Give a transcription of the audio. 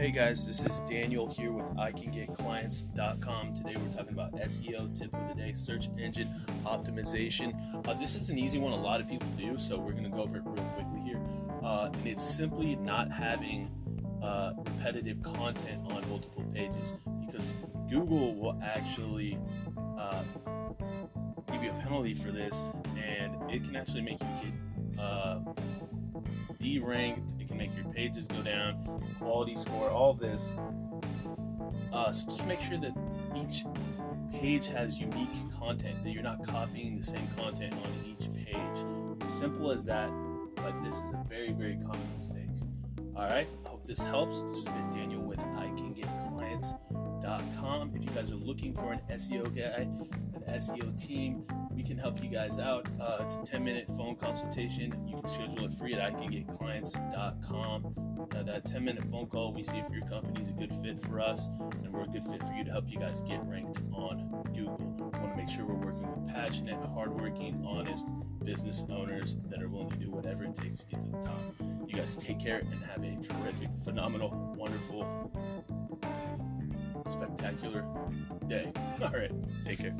Hey guys, this is Daniel here with ICanGetClients.com. Today we're talking about SEO tip of the day, search engine optimization. Uh, this is an easy one, a lot of people do, so we're going to go over it real quickly here. Uh, and it's simply not having uh, repetitive content on multiple pages because Google will actually uh, give you a penalty for this, and it can actually make you get uh, deranked. Make your pages go down, quality score, all this. Uh, so just make sure that each page has unique content, that you're not copying the same content on each page. Simple as that, but this is a very, very common mistake. All right, I hope this helps. This has been Daniel with ICanGetClients.com. If you guys are looking for an SEO guy, an SEO team, we can help you guys out. Uh, it's a 10 minute phone consultation. You can schedule it free at icangetclients.com. Uh, that 10 minute phone call, we see if your company is a good fit for us and we're a good fit for you to help you guys get ranked on Google. We want to make sure we're working with passionate, hardworking, honest business owners that are willing to do whatever it takes to get to the top. You guys take care and have a terrific, phenomenal, wonderful, spectacular day. All right, take care.